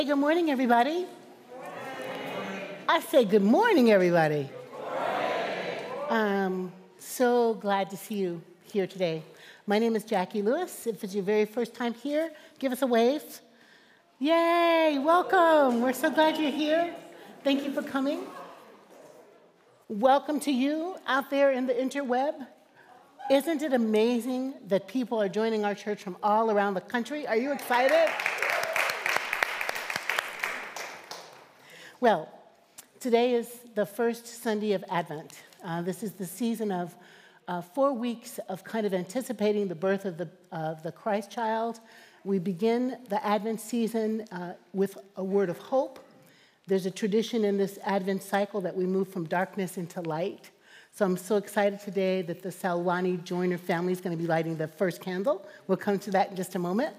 Hey, good morning, everybody. I say good morning, everybody. Um, so glad to see you here today. My name is Jacqui Lewis. If it's your very first time here, give us a wave. Yay, welcome. We're so glad you're here. Thank you for coming. Welcome to you out there in the interweb. Isn't it amazing that people are joining our church from all around the country? Are you excited? Well, today is the first Sunday of Advent. Uh, this is the season of uh, four weeks of kind of anticipating the birth of the, of the Christ child. We begin the Advent season uh, with a word of hope. There's a tradition in this Advent cycle that we move from darkness into light. So I'm so excited today that the Salwani Joyner family is going to be lighting the first candle. We'll come to that in just a moment.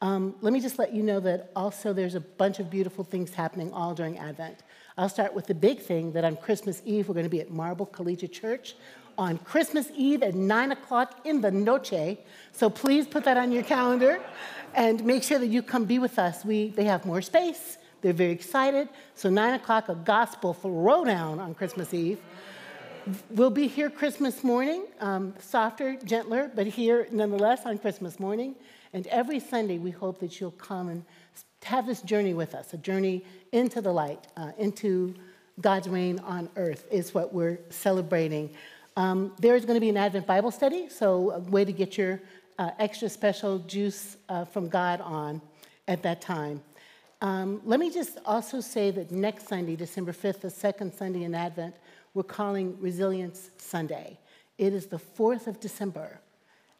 Um, let me just let you know that also there's a bunch of beautiful things happening all during Advent. I'll start with the big thing that on Christmas Eve, we're going to be at Marble Collegiate Church on Christmas Eve at 9 o'clock in the noche. So please put that on your calendar and make sure that you come be with us. We, they have more space. They're very excited. So 9 o'clock, a gospel throwdown on Christmas Eve. We'll be here Christmas morning, um, softer, gentler, but here nonetheless on Christmas morning. And every Sunday, we hope that you'll come and have this journey with us, a journey into the light, uh, into God's reign on earth, is what we're celebrating. Um, there's going to be an Advent Bible study, so a way to get your uh, extra special juice uh, from God on at that time. Um, let me just also say that next Sunday, December 5th, the second Sunday in Advent, we're calling Resilience Sunday. It is the 4th of December,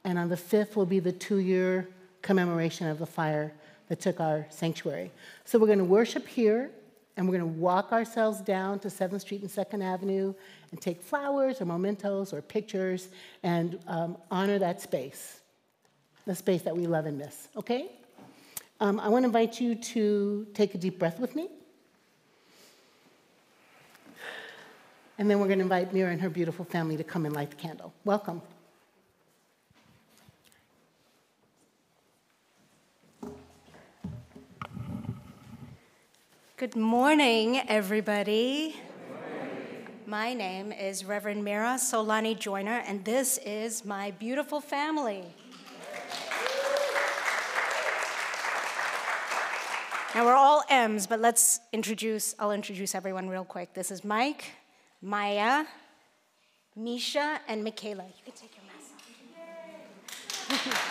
and on the 5th will be the two year commemoration of the fire that took our sanctuary. So we're going to worship here, and we're going to walk ourselves down to 7th Street and 2nd Avenue and take flowers or mementos or pictures and um, honor that space, the space that we love and miss, okay? Um, I want to invite you to take a deep breath with me. And then we're going to invite Mira and her beautiful family to come and light the candle. Welcome. Good morning, everybody. My name is Reverend Mira Solani Joyner, and this is my beautiful family. Now we're all M's, but let's introduce, I'll introduce everyone real quick. This is Mike, Maya, Misha, and Michaela. You can take your mask off.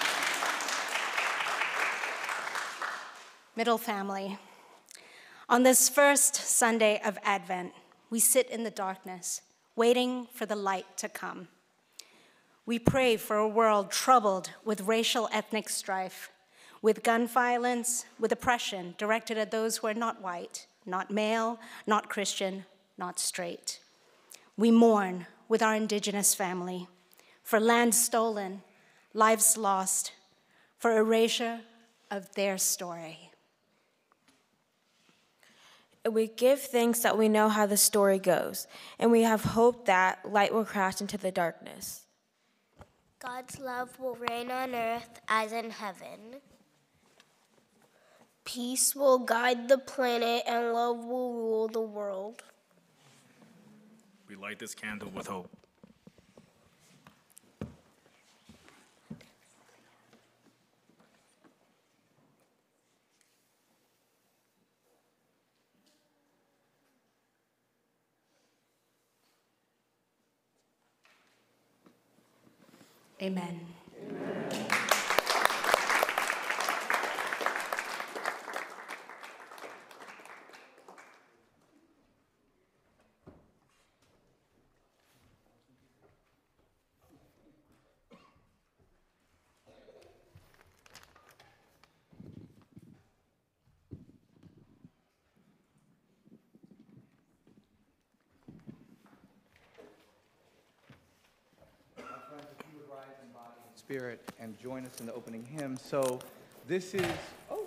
Middle family. On this first Sunday of Advent, we sit in the darkness, waiting for the light to come. We pray for a world troubled with racial ethnic strife, with gun violence, with oppression directed at those who are not white, not male, not Christian, not straight. We mourn with our indigenous family for land stolen, lives lost, for erasure of their story we give thanks that we know how the story goes, and we have hope that light will crash into the darkness. God's love will reign on earth as in heaven. Peace will guide the planet, and love will rule the world. We light this candle with hope. Amen. Spirit and join us in the opening hymn. So this is, oh,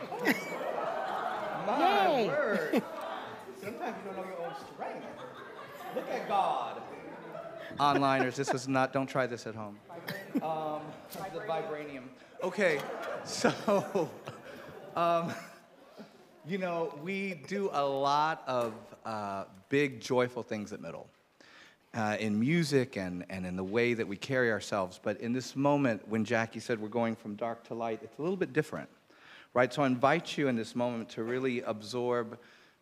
oh my Yay. word. Sometimes you don't know your own strength. Look at God. Onliners, this was not, don't try this at home. Um, the vibranium. Okay, so um, You know, we do a lot of uh, big, joyful things at Middle. Uh, in music and, and in the way that we carry ourselves. But in this moment, when Jacqui said we're going from dark to light, it's a little bit different, right? So I invite you in this moment to really absorb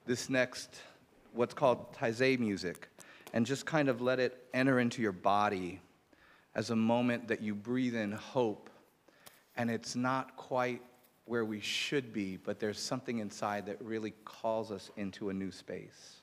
this next, what's called Taizé music, and just kind of let it enter into your body as a moment that you breathe in hope. And it's not quite where we should be, but there's something inside that really calls us into a new space.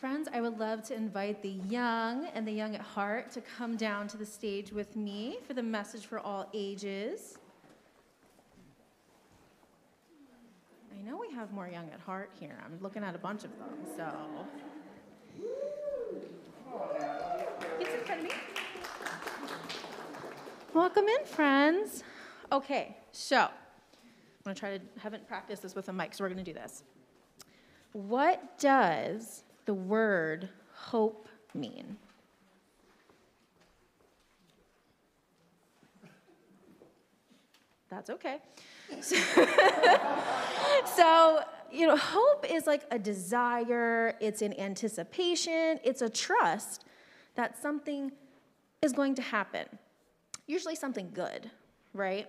Friends, I would love to invite the young and the young at heart to come down to the stage with me for the message for all ages. I know we have more young at heart here. I'm looking at a bunch of them, so. It's in front of me. Welcome in, friends. Okay, so I'm gonna try to, haven't practiced this with a mic, so we're gonna do this. What does the word hope mean? That's okay. So, so, you know, hope is like a desire, it's an anticipation, it's a trust that something is going to happen. Usually something good, right?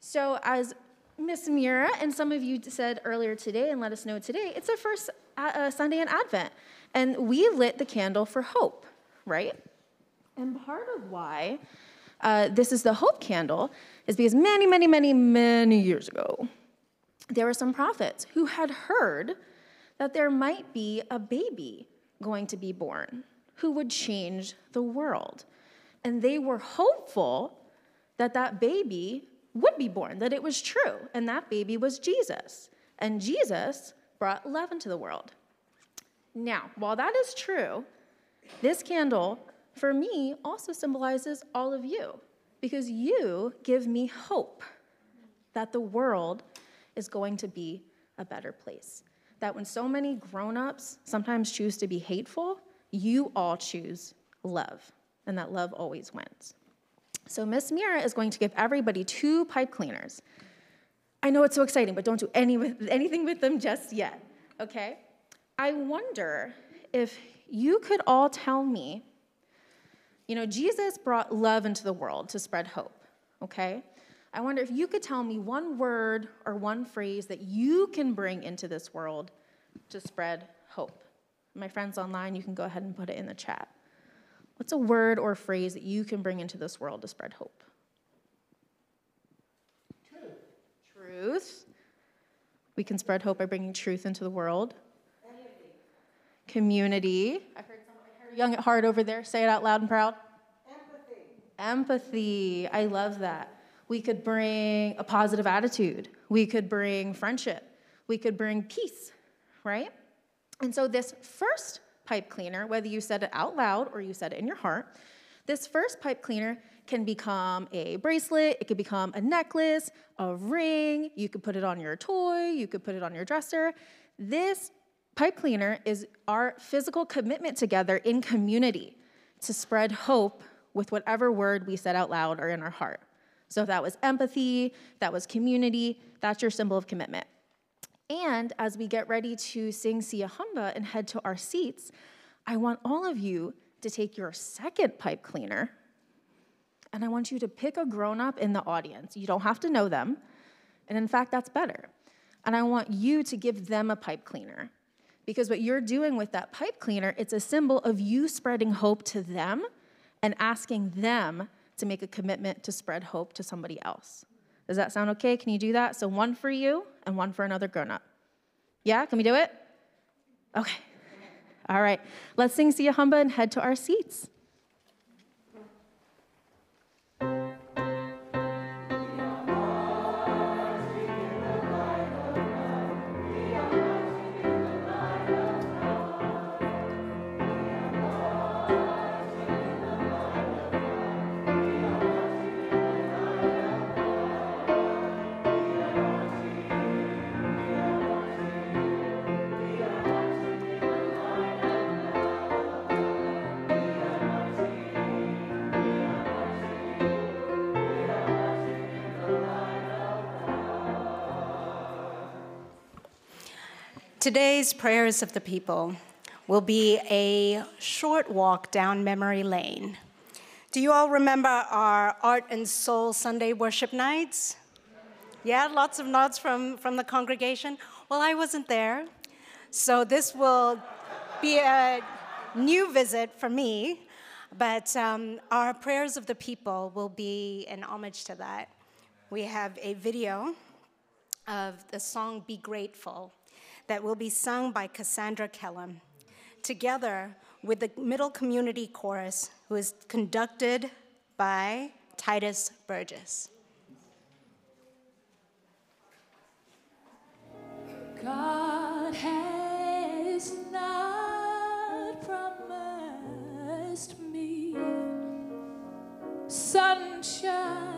So, as Miss Mira and some of you said earlier today and let us know today, it's our first uh, uh, Sunday in Advent. And we lit the candle for hope, right? And part of why uh, this is the hope candle is because many, many, many, many years ago, there were some prophets who had heard that there might be a baby going to be born who would change the world. And they were hopeful that that baby would be born, that it was true. And that baby was Jesus. And Jesus brought love into the world. Now, while that is true, this candle, for me, also symbolizes all of you because you give me hope that the world is going to be a better place. That when so many grown ups sometimes choose to be hateful, you all choose love, and that love always wins. So, Miss Mira is going to give everybody two pipe cleaners. I know it's so exciting, but don't do any with, anything with them just yet, okay? I wonder if you could all tell me, you know, Jesus brought love into the world to spread hope, okay? I wonder if you could tell me one word or one phrase that you can bring into this world to spread hope. My friends online, you can go ahead and put it in the chat. What's a word or phrase that you can bring into this world to spread hope? Truth. Truth. We can spread hope by bringing truth into the world. Community. I heard, someone, I heard young at heart over there say it out loud and proud. Empathy. Empathy. I love that. We could bring a positive attitude. We could bring friendship. We could bring peace, right? And so, this first pipe cleaner, whether you said it out loud or you said it in your heart, this first pipe cleaner can become a bracelet, it could become a necklace, a ring, you could put it on your toy, you could put it on your dresser. This pipe cleaner is our physical commitment together in community to spread hope with whatever word we said out loud or in our heart. So if that was empathy, that was community, that's your symbol of commitment. And as we get ready to sing Siyahamba and head to our seats, I want all of you to take your second pipe cleaner and I want you to pick a grown up in the audience. You don't have to know them. And in fact, that's better. And I want you to give them a pipe cleaner. Because what you're doing with that pipe cleaner, it's a symbol of you spreading hope to them and asking them to make a commitment to spread hope to somebody else. Does that sound okay? Can you do that? So one for you and one for another grown up. Yeah, can we do it? Okay. All right. Let's sing Siyahamba and head to our seats. Today's prayers of the people will be a short walk down memory lane. Do you all remember our Art and Soul Sunday worship nights? Yeah, lots of nods from, from the congregation. Well, I wasn't there. So this will be a new visit for me, but um, our prayers of the people will be an homage to that. We have a video of the song Be Grateful that will be sung by Cassandra Kellum, together with the Middle Community Chorus, who is conducted by Tituss Burgess. God has not promised me sunshine.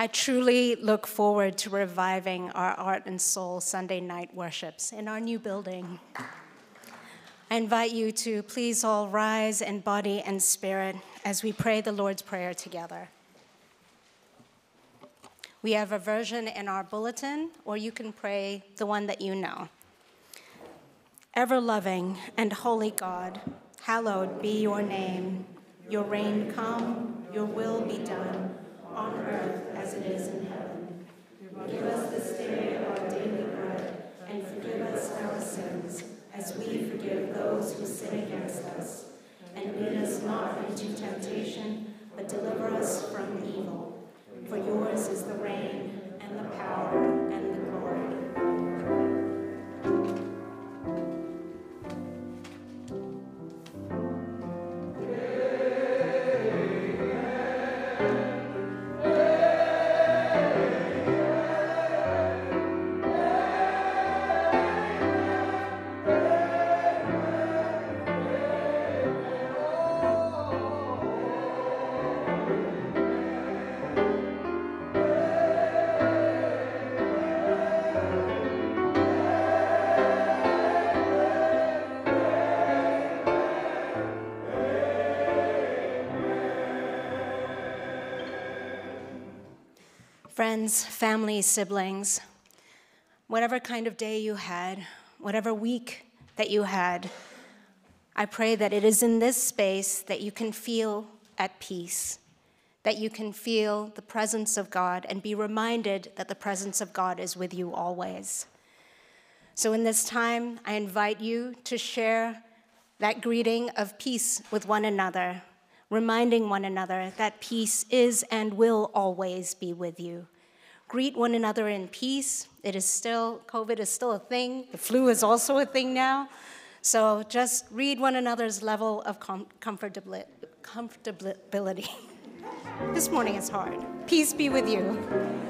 I truly look forward to reviving our Art and Soul Sunday night worships in our new building. I invite you to please all rise in body and spirit as we pray the Lord's Prayer together. We have a version in our bulletin, or you can pray the one that you know. Ever loving and holy God, hallowed be your name. Your reign come, your will be done, on earth as it is in heaven. Give us this day our daily bread, and forgive us our sins, as we forgive those who sin against us. And lead us not into temptation, but deliver us from evil. For yours is the reign, and the power, and the glory. Friends, family, siblings, whatever kind of day you had, whatever week that you had, I pray that it is in this space that you can feel at peace, that you can feel the presence of God and be reminded that the presence of God is with you always. So, in this time, I invite you to share that greeting of peace with one another, reminding one another that peace is and will always be with you. Greet one another in peace. It is still, COVID is still a thing. The flu is also a thing now. So just read one another's level of com- comfortabili- comfortability. this morning is hard. Peace be with you.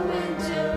Is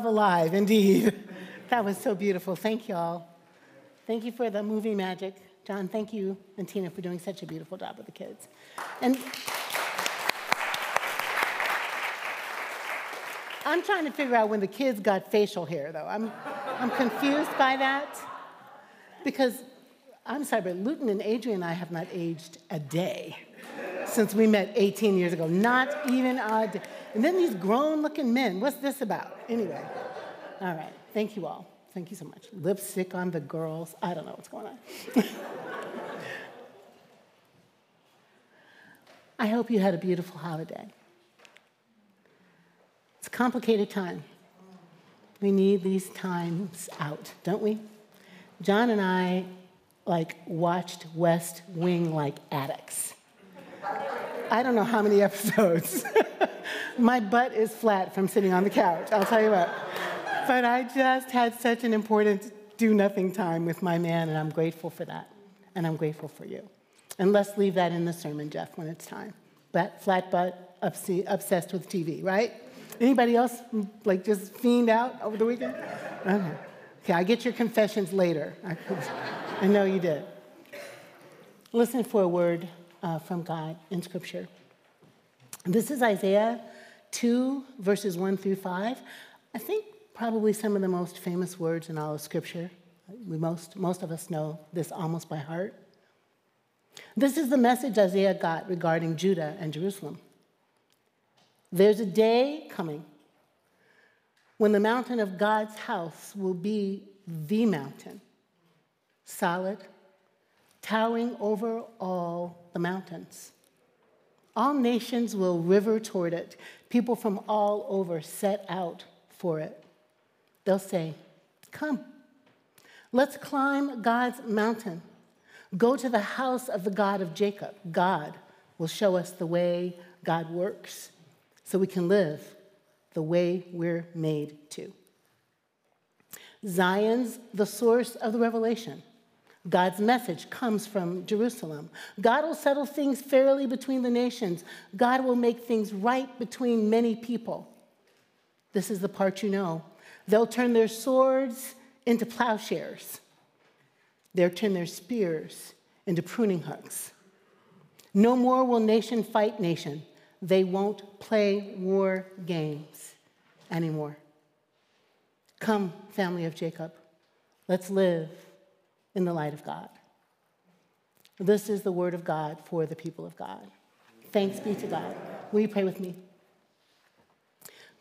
love alive? Indeed. That was so beautiful. Thank you all. Thank you for the movie magic. John, thank you and Tina for doing such a beautiful job with the kids. And I'm trying to figure out when the kids got facial hair, though. I'm, I'm confused by that because I'm sorry, but Luton and Adrian and I have not aged a day since we met 18 years ago. Not even a day. And then these grown looking men. What's this about? Anyway, all right. Thank you all. Thank you so much. Lipstick on the girls. I don't know what's going on. I hope you had a beautiful holiday. It's a complicated time. We need these times out, don't we? John and I like watched West Wing like addicts. I don't know how many episodes. My butt is flat from sitting on the couch, I'll tell you what. But I just had such an important do nothing time with my man, and I'm grateful for that. And I'm grateful for you. And let's leave that in the sermon, Jeff, when it's time. But flat butt, obsessed with TV, right? Anybody else like just fiend out over the weekend? Okay. Okay, I get your confessions later. I, I know you did. Listen for a word uh, from God in Scripture. This is Isaiah 2, verses 1 through 5. I think probably some of the most famous words in all of Scripture. We most, most of us know this almost by heart. This is the message Isaiah got regarding Judah and Jerusalem. There's a day coming when the mountain of God's house will be the mountain solid, towering over all the mountains. All nations will river toward it. People from all over set out for it. They'll say, Come, let's climb God's mountain. Go to the house of the God of Jacob. God will show us the way God works so we can live the way we're made to. Zion's the source of the revelation. God's message comes from Jerusalem. God will settle things fairly between the nations. God will make things right between many people. This is the part you know. They'll turn their swords into plowshares, they'll turn their spears into pruning hooks. No more will nation fight nation. They won't play war games anymore. Come, family of Jacob, let's live in the light of God. This is the word of God for the people of God. Thanks be to God. Will you pray with me?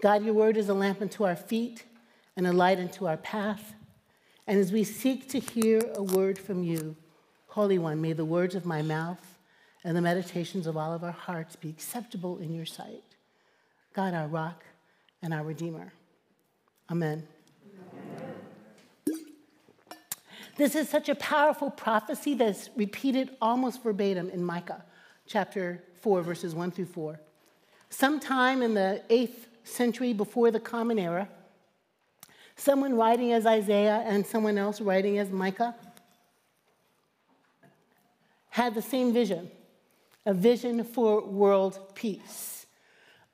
God, your word is a lamp unto our feet and a light unto our path. And as we seek to hear a word from you, Holy One, may the words of my mouth and the meditations of all of our hearts be acceptable in your sight. God, our rock and our redeemer. Amen. This is such a powerful prophecy that's repeated almost verbatim in Micah chapter 4, verses 1 through 4. Sometime in the 8th century before the Common Era, someone writing as Isaiah and someone else writing as Micah had the same vision a vision for world peace.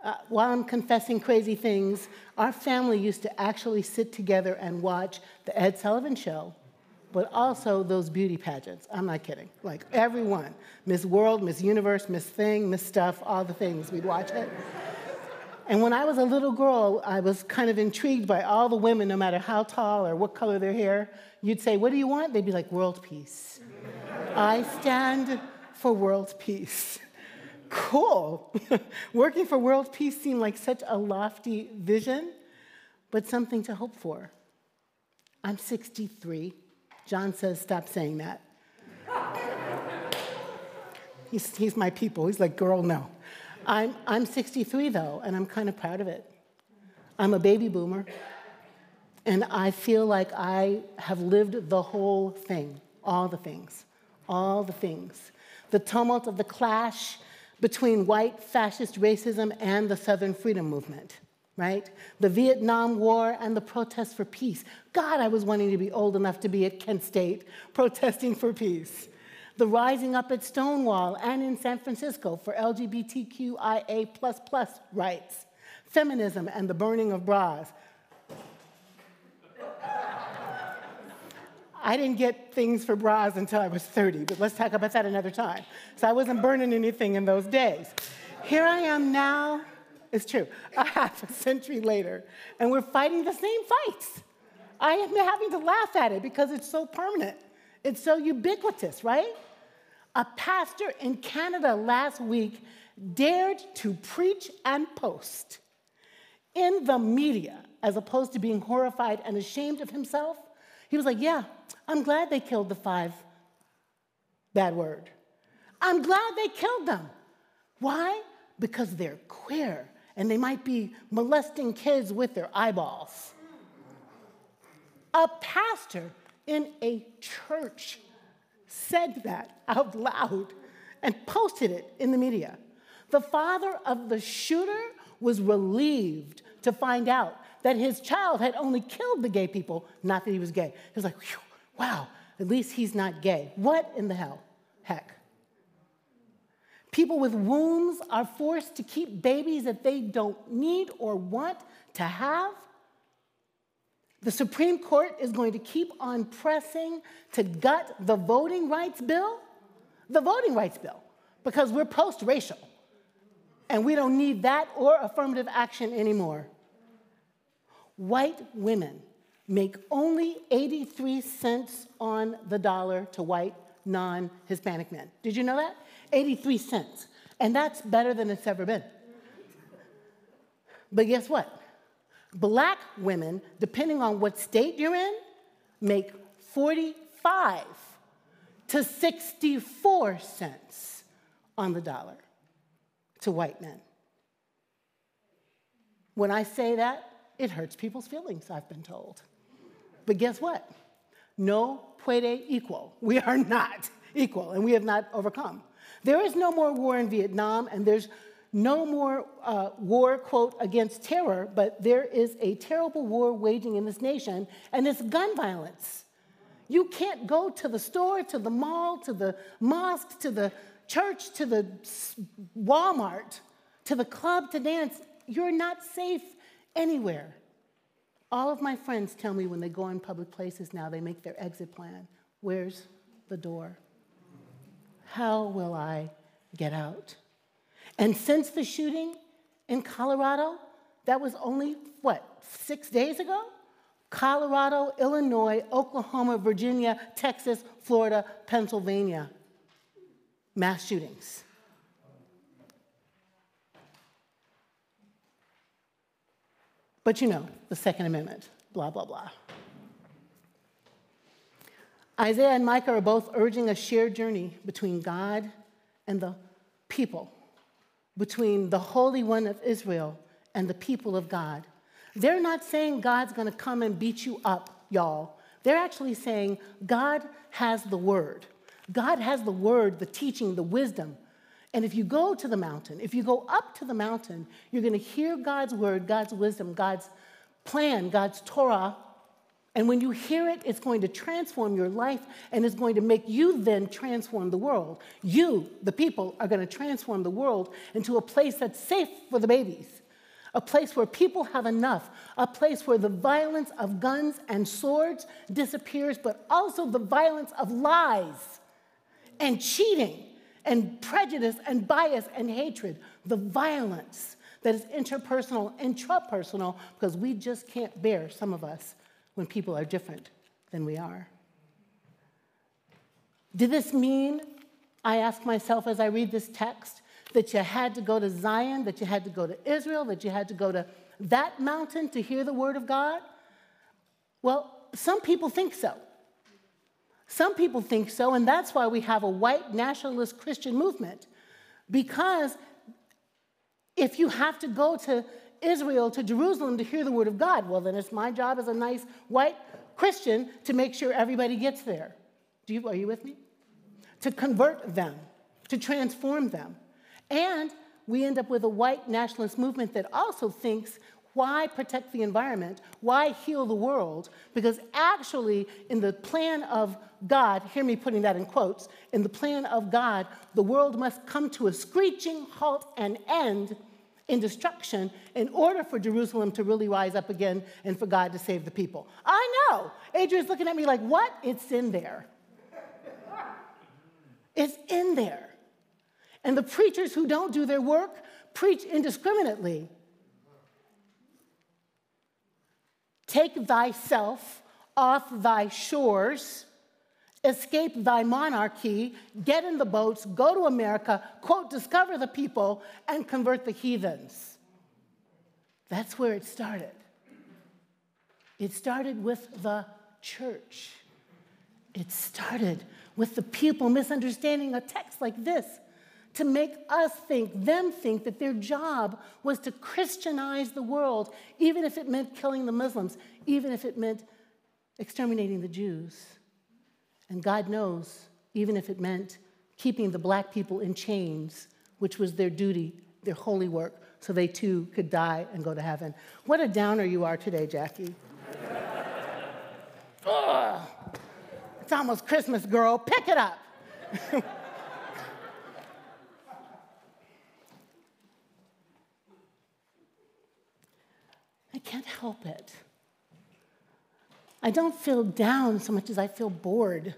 Uh, while I'm confessing crazy things, our family used to actually sit together and watch The Ed Sullivan Show but also those beauty pageants. I'm not kidding. Like everyone Miss World, Miss Universe, Miss Thing, Miss Stuff, all the things. We'd watch it. And when I was a little girl, I was kind of intrigued by all the women, no matter how tall or what color their hair. You'd say, What do you want? They'd be like, World peace. I stand for world peace. Cool. Working for world peace seemed like such a lofty vision, but something to hope for. I'm 63. John says, Stop saying that. he's, he's my people. He's like, Girl, no. I'm, I'm 63, though, and I'm kind of proud of it. I'm a baby boomer, and I feel like I have lived the whole thing, all the things, all the things. The tumult of the clash between white fascist racism and the Southern freedom movement right? The Vietnam War and the protests for peace. God, I was wanting to be old enough to be at Kent State protesting for peace. The rising up at Stonewall and in San Francisco for LGBTQIA rights. Feminism and the burning of bras. I didn't get things for bras until I was 30, but let's talk about that another time. So I wasn't burning anything in those days. Here I am now it's true. A half a century later, and we're fighting the same fights. I am having to laugh at it because it's so permanent. It's so ubiquitous, right? A pastor in Canada last week dared to preach and post in the media as opposed to being horrified and ashamed of himself. He was like, Yeah, I'm glad they killed the five bad word. I'm glad they killed them. Why? Because they're queer and they might be molesting kids with their eyeballs. A pastor in a church said that out loud and posted it in the media. The father of the shooter was relieved to find out that his child had only killed the gay people, not that he was gay. He was like, wow, at least he's not gay. What in the hell? Heck. People with wombs are forced to keep babies that they don't need or want to have. The Supreme Court is going to keep on pressing to gut the voting rights bill, the voting rights bill, because we're post racial and we don't need that or affirmative action anymore. White women make only 83 cents on the dollar to white non Hispanic men. Did you know that? 83 cents. And that's better than it's ever been. But guess what? Black women, depending on what state you're in, make 45 to 64 cents on the dollar to white men. When I say that, it hurts people's feelings, I've been told. But guess what? No puede equal. We are not equal, and we have not overcome. There is no more war in Vietnam, and there's no more uh, war, quote, against terror, but there is a terrible war waging in this nation, and it's gun violence. You can't go to the store, to the mall, to the mosque, to the church, to the Walmart, to the club to dance. You're not safe anywhere. All of my friends tell me when they go in public places now, they make their exit plan. Where's the door? How will I get out? And since the shooting in Colorado, that was only, what, six days ago? Colorado, Illinois, Oklahoma, Virginia, Texas, Florida, Pennsylvania. Mass shootings. But you know, the Second Amendment, blah, blah, blah. Isaiah and Micah are both urging a shared journey between God and the people, between the Holy One of Israel and the people of God. They're not saying God's gonna come and beat you up, y'all. They're actually saying God has the word. God has the word, the teaching, the wisdom. And if you go to the mountain, if you go up to the mountain, you're going to hear God's word, God's wisdom, God's plan, God's Torah. And when you hear it, it's going to transform your life and it's going to make you then transform the world. You, the people, are going to transform the world into a place that's safe for the babies, a place where people have enough, a place where the violence of guns and swords disappears, but also the violence of lies and cheating and prejudice and bias and hatred, the violence that is interpersonal, intrapersonal, because we just can't bear, some of us, when people are different than we are. Did this mean, I ask myself as I read this text, that you had to go to Zion, that you had to go to Israel, that you had to go to that mountain to hear the word of God? Well, some people think so. Some people think so, and that's why we have a white nationalist Christian movement. Because if you have to go to Israel, to Jerusalem to hear the word of God, well, then it's my job as a nice white Christian to make sure everybody gets there. Do you, are you with me? To convert them, to transform them. And we end up with a white nationalist movement that also thinks why protect the environment? Why heal the world? Because actually, in the plan of God, hear me putting that in quotes, in the plan of God, the world must come to a screeching halt and end in destruction in order for Jerusalem to really rise up again and for God to save the people. I know. Adrian's looking at me like, what? It's in there. It's in there. And the preachers who don't do their work preach indiscriminately. Take thyself off thy shores, escape thy monarchy, get in the boats, go to America, quote, discover the people, and convert the heathens. That's where it started. It started with the church. It started with the people misunderstanding a text like this to make us think, them think that their job was to Christianize the world, even if it meant killing the Muslims, even if it meant exterminating the Jews. And God knows, even if it meant keeping the black people in chains, which was their duty, their holy work, so they too could die and go to heaven. What a downer you are today, Jacqui. Ugh. It's almost Christmas, girl. Pick it up. can't help it. I don't feel down so much as I feel bored.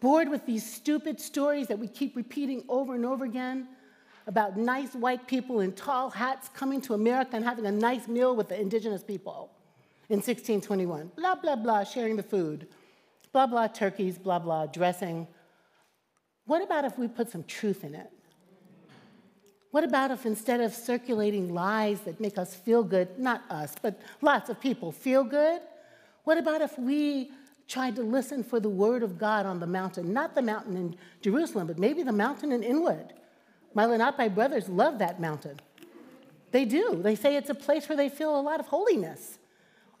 Bored with these stupid stories that we keep repeating over and over again about nice white people in tall hats coming to America and having a nice meal with the indigenous people in 1621. Blah, blah, blah, sharing the food. Blah, blah, turkeys, blah, blah, dressing. What about if we put some truth in it? What about if instead of circulating lies that make us feel good, not us, but lots of people feel good, what about if we tried to listen for the word of God on the mountain, not the mountain in Jerusalem, but maybe the mountain in Inwood. My Lenape brothers love that mountain. They do. They say it's a place where they feel a lot of holiness.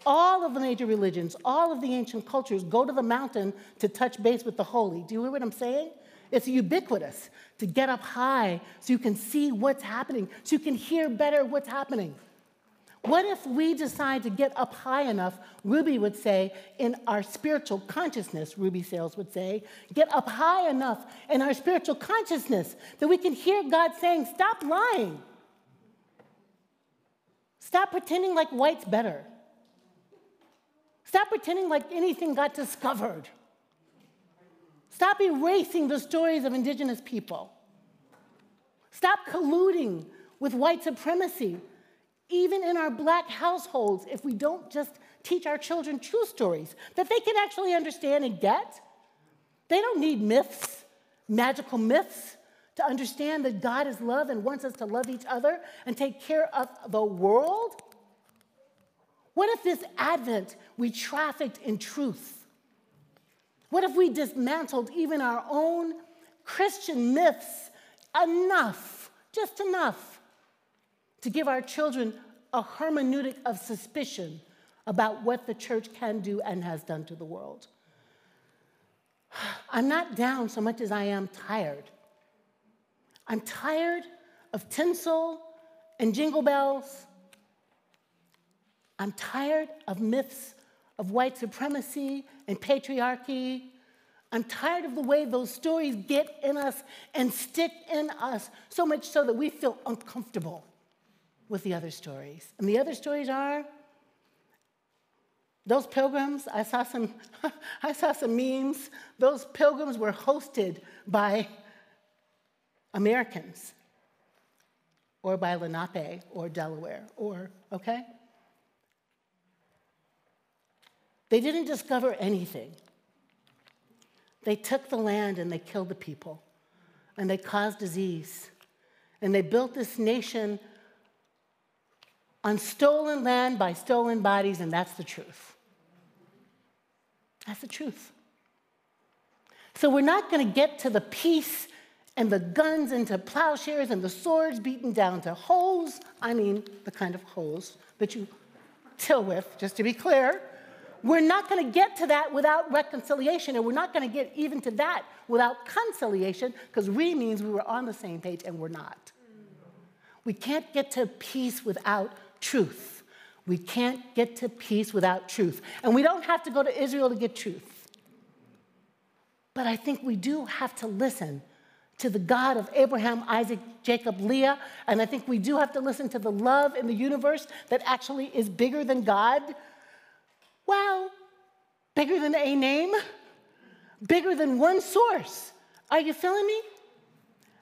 All of the major religions, all of the ancient cultures go to the mountain to touch base with the holy. Do you hear what I'm saying? It's ubiquitous to get up high so you can see what's happening, so you can hear better what's happening. What if we decide to get up high enough, Ruby would say, in our spiritual consciousness, Ruby Sales would say, get up high enough in our spiritual consciousness that we can hear God saying, Stop lying. Stop pretending like white's better. Stop pretending like anything got discovered. Stop erasing the stories of indigenous people. Stop colluding with white supremacy even in our black households, if we don't just teach our children true stories that they can actually understand and get, they don't need myths, magical myths, to understand that God is love and wants us to love each other and take care of the world. What if this Advent we trafficked in truth? What if we dismantled even our own Christian myths enough, just enough, to give our children a hermeneutic of suspicion about what the church can do and has done to the world. I'm not down so much as I am tired. I'm tired of tinsel and jingle bells. I'm tired of myths of white supremacy and patriarchy. I'm tired of the way those stories get in us and stick in us, so much so that we feel uncomfortable with the other stories. And the other stories are those pilgrims, I saw some, I saw some memes. Those pilgrims were hosted by Americans or by Lenape or Delaware or, okay? They didn't discover anything. They took the land and they killed the people and they caused disease. And they built this nation on stolen land by stolen bodies, and that's the truth. That's the truth. So we're not going to get to the peace and the guns into plowshares and the swords beaten down to holes. I mean, the kind of holes that you till with, just to be clear. We're not going to get to that without reconciliation, and we're not going to get even to that without conciliation, because re means we were on the same page and we're not. We can't get to peace without truth. We can't get to peace without truth. And we don't have to go to Israel to get truth. But I think we do have to listen to the God of Abraham, Isaac, Jacob, Leah. And I think we do have to listen to the love in the universe that actually is bigger than God. Well, bigger than a name, bigger than one source. Are you feeling me?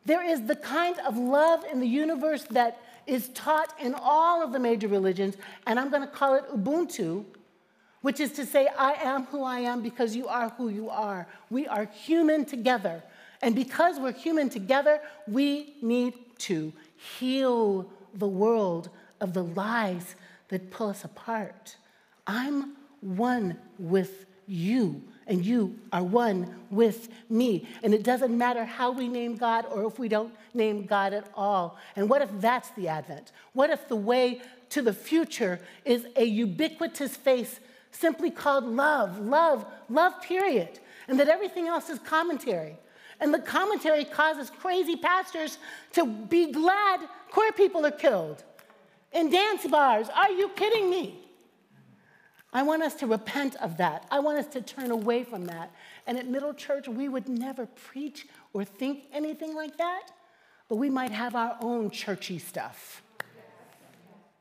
There is the kind of love in the universe that is taught in all of the major religions, and I'm going to call it Ubuntu, which is to say, I am who I am because you are who you are. We are human together. And because we're human together, we need to heal the world of the lies that pull us apart. I'm one with you and you are one with me. And it doesn't matter how we name God or if we don't name God at all. And what if that's the Advent? What if the way to the future is a ubiquitous face simply called love, love, love, period, and that everything else is commentary? And the commentary causes crazy pastors to be glad queer people are killed in dance bars. Are you kidding me? I want us to repent of that. I want us to turn away from that. And at Middle Church, we would never preach or think anything like that, but we might have our own churchy stuff.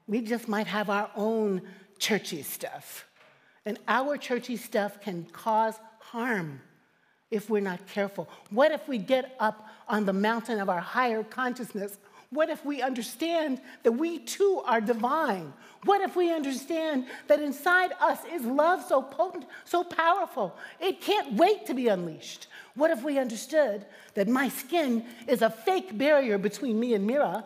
We just might have our own churchy stuff. And our churchy stuff can cause harm if we're not careful. What if we get up on the mountain of our higher consciousness what if we understand that we too are divine? What if we understand that inside us is love so potent, so powerful, it can't wait to be unleashed? What if we understood that my skin is a fake barrier between me and Mira,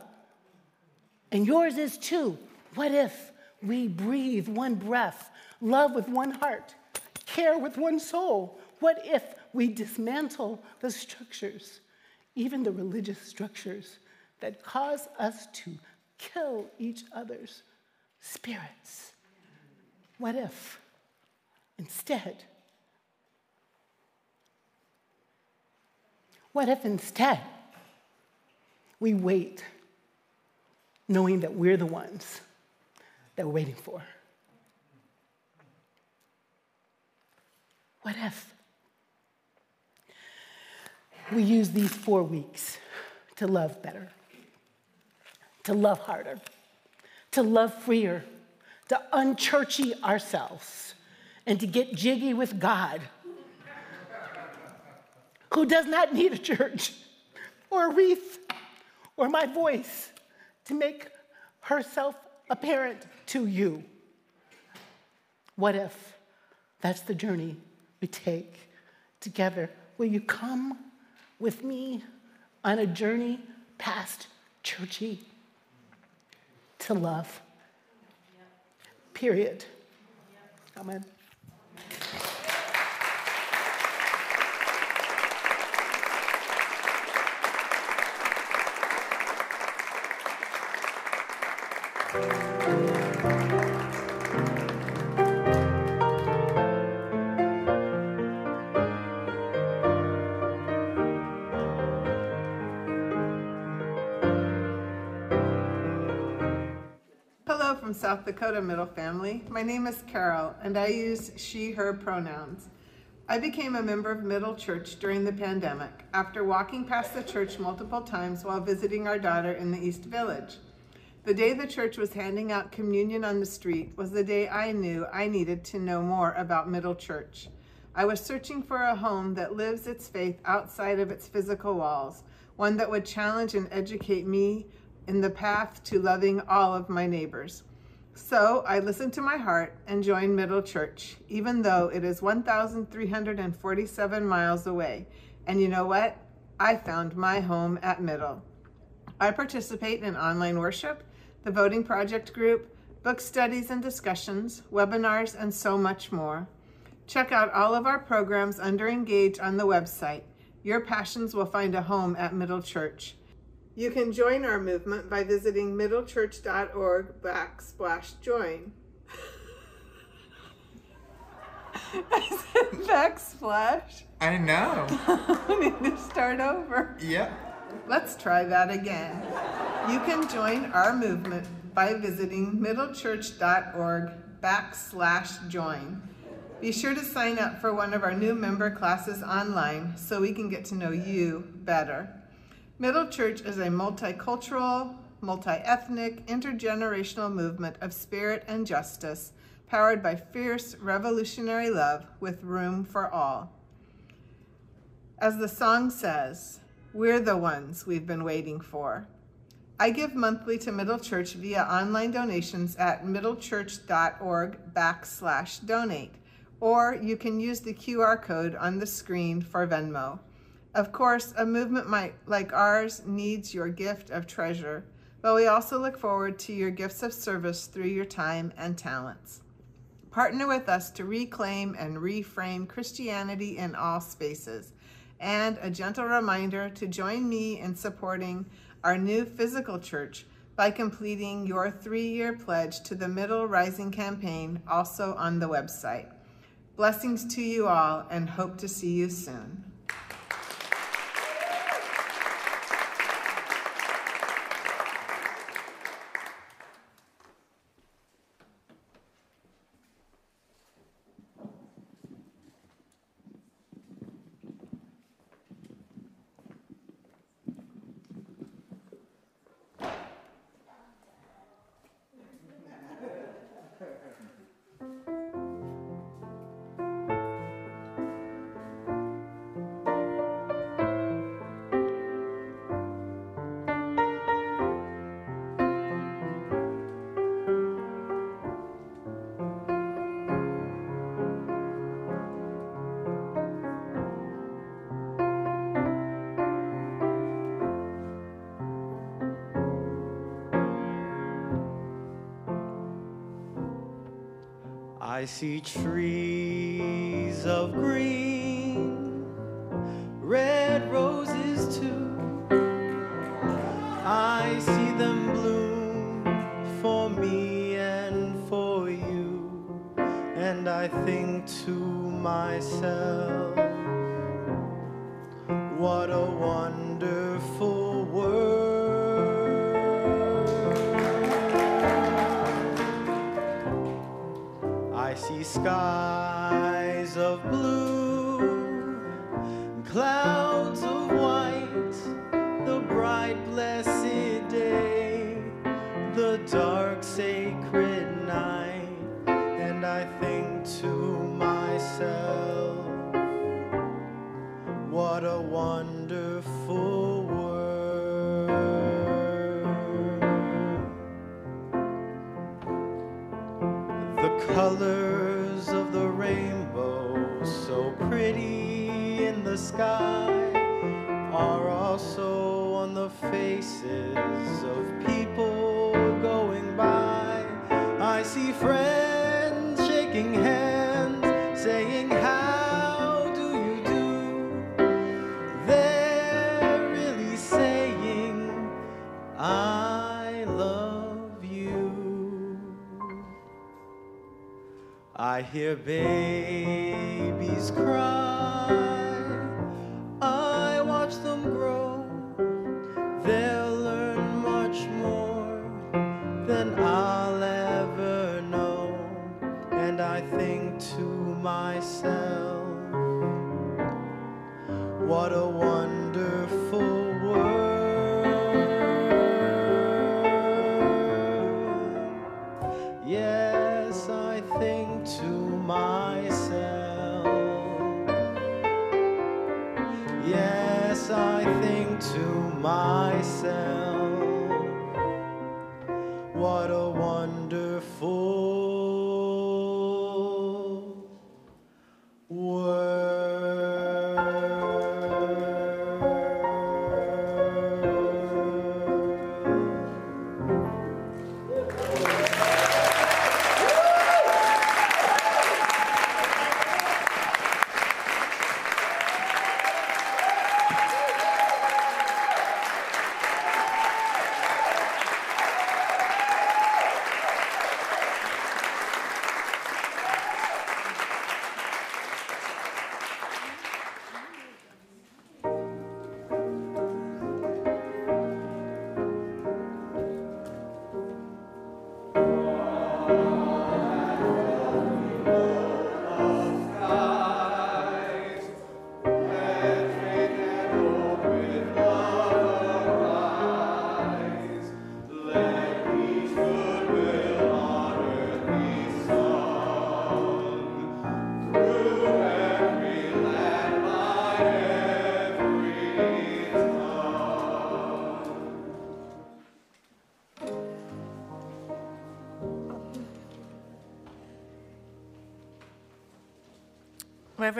and yours is too? What if we breathe one breath, love with one heart, care with one soul? What if we dismantle the structures, even the religious structures, that cause us to kill each other's spirits? What if instead, what if instead we wait knowing that we're the ones that we're waiting for? What if we use these four weeks to love better, to love harder, to love freer, to unchurchy ourselves, and to get jiggy with God, who does not need a church or a wreath or my voice to make herself apparent to you? What if that's the journey we take together. Will you come with me on a journey past churchy to love? Period. Amen. South Dakota Middle Family. My name is Carol, and I use she, her pronouns. I became a member of Middle Church during the pandemic after walking past the church multiple times while visiting our daughter in the East Village. The day the church was handing out communion on the street was the day I knew I needed to know more about Middle Church. I was searching for a home that lives its faith outside of its physical walls, one that would challenge and educate me in the path to loving all of my neighbors. So I listened to my heart and joined Middle Church, even though it is 1,347 miles away. And you know what? I found my home at Middle. I participate in online worship, the Voting Project group, book studies and discussions, webinars, and so much more. Check out all of our programs under Engage on the website. Your passions will find a home at Middle Church. You can join our movement by visiting middlechurch.org backslash join. I said backsplash. I know. I need to start over. Yep. Let's try that again. You can join our movement by visiting middlechurch.org backslash join. Be sure to sign up for one of our new member classes online so we can get to know you better. Middle Church is a multicultural, multi-ethnic, intergenerational movement of spirit and justice, powered by fierce revolutionary love with room for all. As the song says, we're the ones we've been waiting for. I give monthly to Middle Church via online donations at middlechurch.org backslash donate, or you can use the QR code on the screen for Venmo. Of course, a movement might, like ours needs your gift of treasure, but we also look forward to your gifts of service through your time and talents. Partner with us to reclaim and reframe Christianity in all spaces. And a gentle reminder to join me in supporting our new physical church by completing your three year pledge to the Middle Rising campaign, also on the website. Blessings to you all and hope to see you soon. I see trees of green, hear babies cry.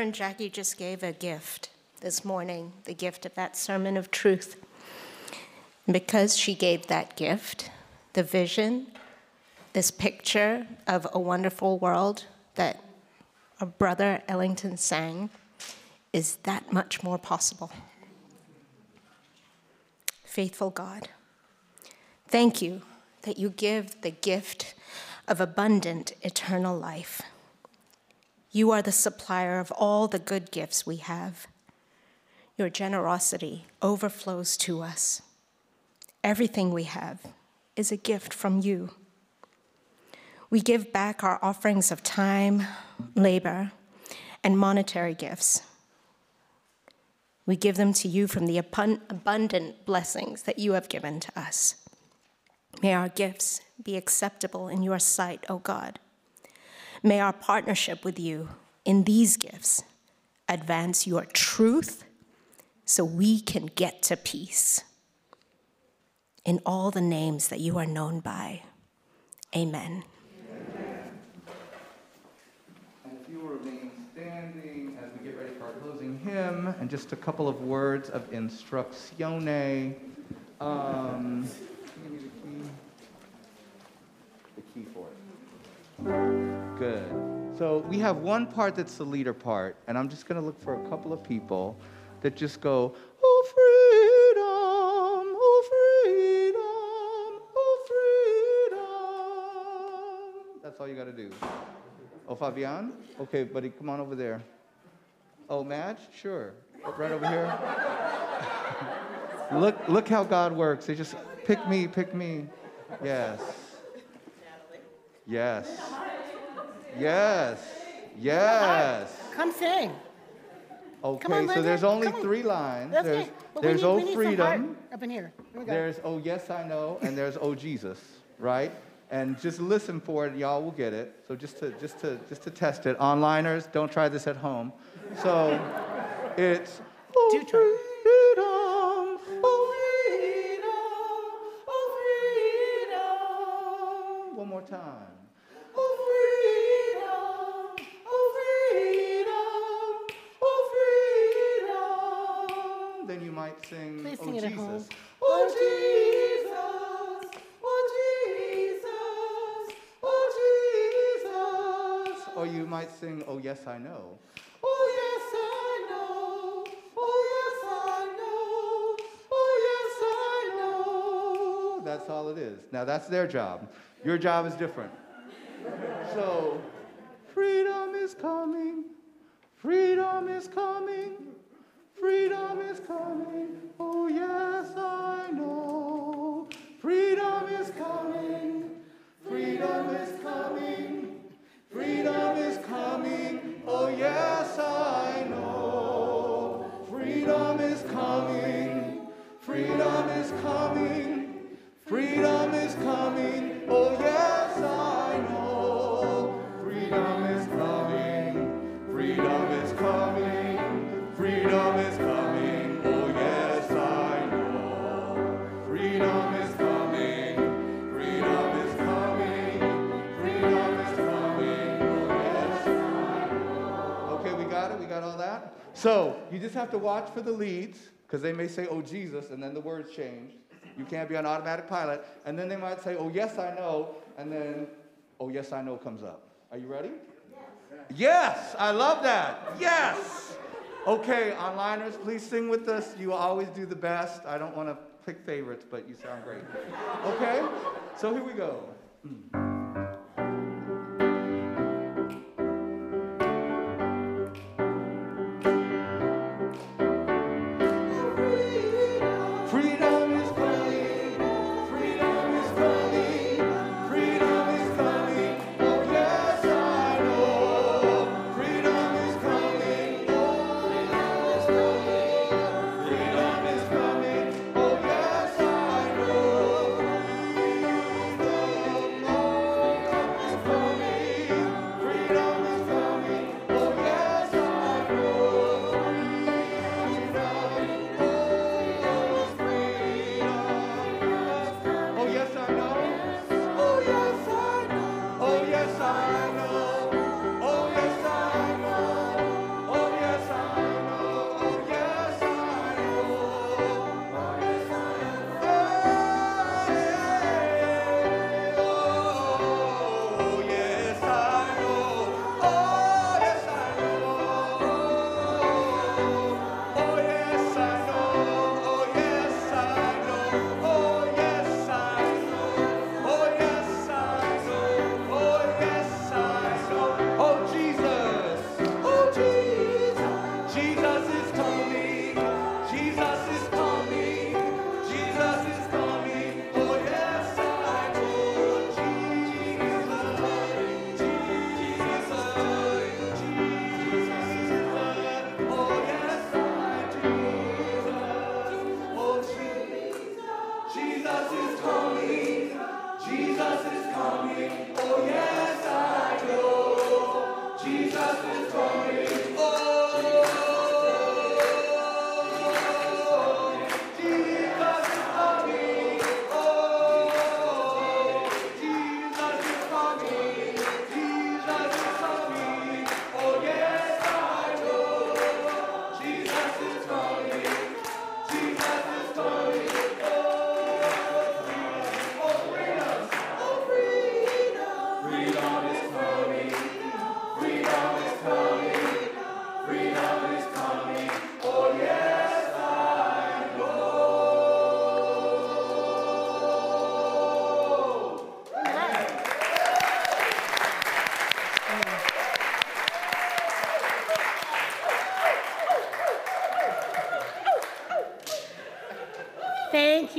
Reverend Jacqui just gave a gift this morning, the gift of that sermon of truth. Because she gave that gift, the vision, this picture of a wonderful world that our brother Ellington sang, is that much more possible. Faithful God, thank you that you give the gift of abundant eternal life. You are the supplier of all the good gifts we have. Your generosity overflows to us. Everything we have is a gift from you. We give back our offerings of time, labor, and monetary gifts. We give them to you from the abundant blessings that you have given to us. May our gifts be acceptable in your sight, O God. May our partnership with you in these gifts advance your truth so we can get to peace. In all the names that you are known by, amen. And if you will remain standing as we get ready for our closing hymn, and just a couple of words of instructione. Um, the key? The key for it. Good. So we have one part that's the leader part, and I'm just going to look for a couple of people that just go, Oh, freedom, oh, freedom, oh, freedom. That's all you got to do. Oh, Fabian? Okay, buddy, come on over there. Oh, Madge? Sure. Right over here. look, look how God works. They just pick me, pick me. Yes. Yes. Yes. Yes. Come sing. Okay, on, so there's only Come on. three lines. That's there's okay. But there's need, oh we need some heart freedom. up in here. Here we go. There's oh yes I know, and there's oh Jesus, right? And just listen for it, y'all will get it. So just to just to just to test it, onliners, don't try this at home. So it's oh Do try. Yes I know. Oh yes I know, oh yes I know, oh yes I know. That's all it is. Now that's their job. Your job is different. So, freedom is coming, freedom is coming, freedom is coming. Oh, yes, I know. Freedom is coming, freedom is coming, freedom is coming. Oh, yes, I know. Freedom is coming, freedom is coming, just have to watch for the leads, because they may say, oh, Jesus, and then the words change. You can't be on automatic pilot. And then they might say, oh, yes, I know, and then, oh, yes, I know comes up. Are you ready? Yes, I love that. Yes. Okay, onliners, please sing with us. You always do the best. I don't want to pick favorites, but you sound great. Okay? So here we go. Hmm.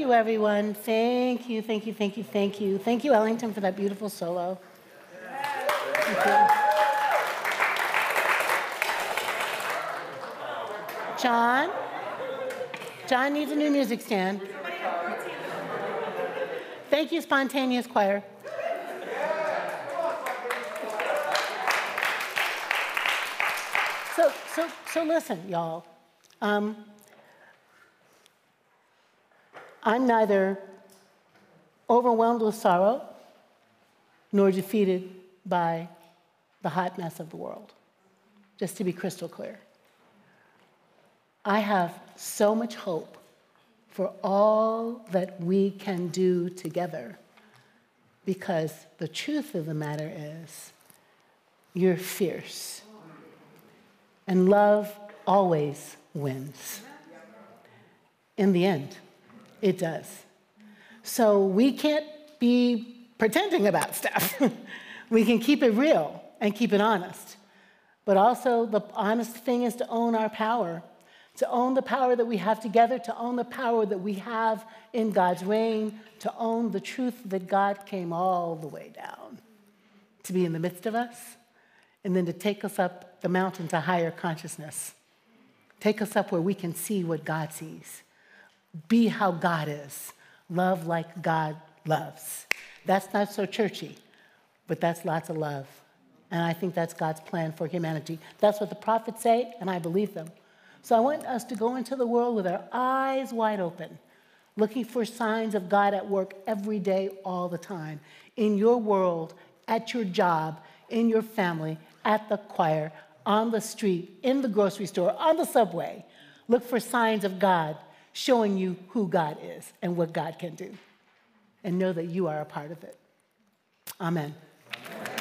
You, everyone. Thank you, thank you, thank you, thank you. Thank you, Ellington, for that beautiful solo. John? John needs a new music stand. Thank you, Spontaneous Choir. So, so, so listen, y'all. Um, I'm neither overwhelmed with sorrow nor defeated by the hot mess of the world, just to be crystal clear. I have so much hope for all that we can do together because the truth of the matter is you're fierce and love always wins. In the end, it does. So we can't be pretending about stuff. we can keep it real and keep it honest. But also, the honest thing is to own our power, to own the power that we have together, to own the power that we have in God's reign, to own the truth that God came all the way down to be in the midst of us, and then to take us up the mountain to higher consciousness. Take us up where we can see what God sees. Be how God is. Love like God loves. That's not so churchy, but that's lots of love. And I think that's God's plan for humanity. That's what the prophets say, and I believe them. So I want us to go into the world with our eyes wide open, looking for signs of God at work every day, all the time. In your world, at your job, in your family, at the choir, on the street, in the grocery store, on the subway. Look for signs of God showing you who God is and what God can do. And know that you are a part of it. Amen. Amen.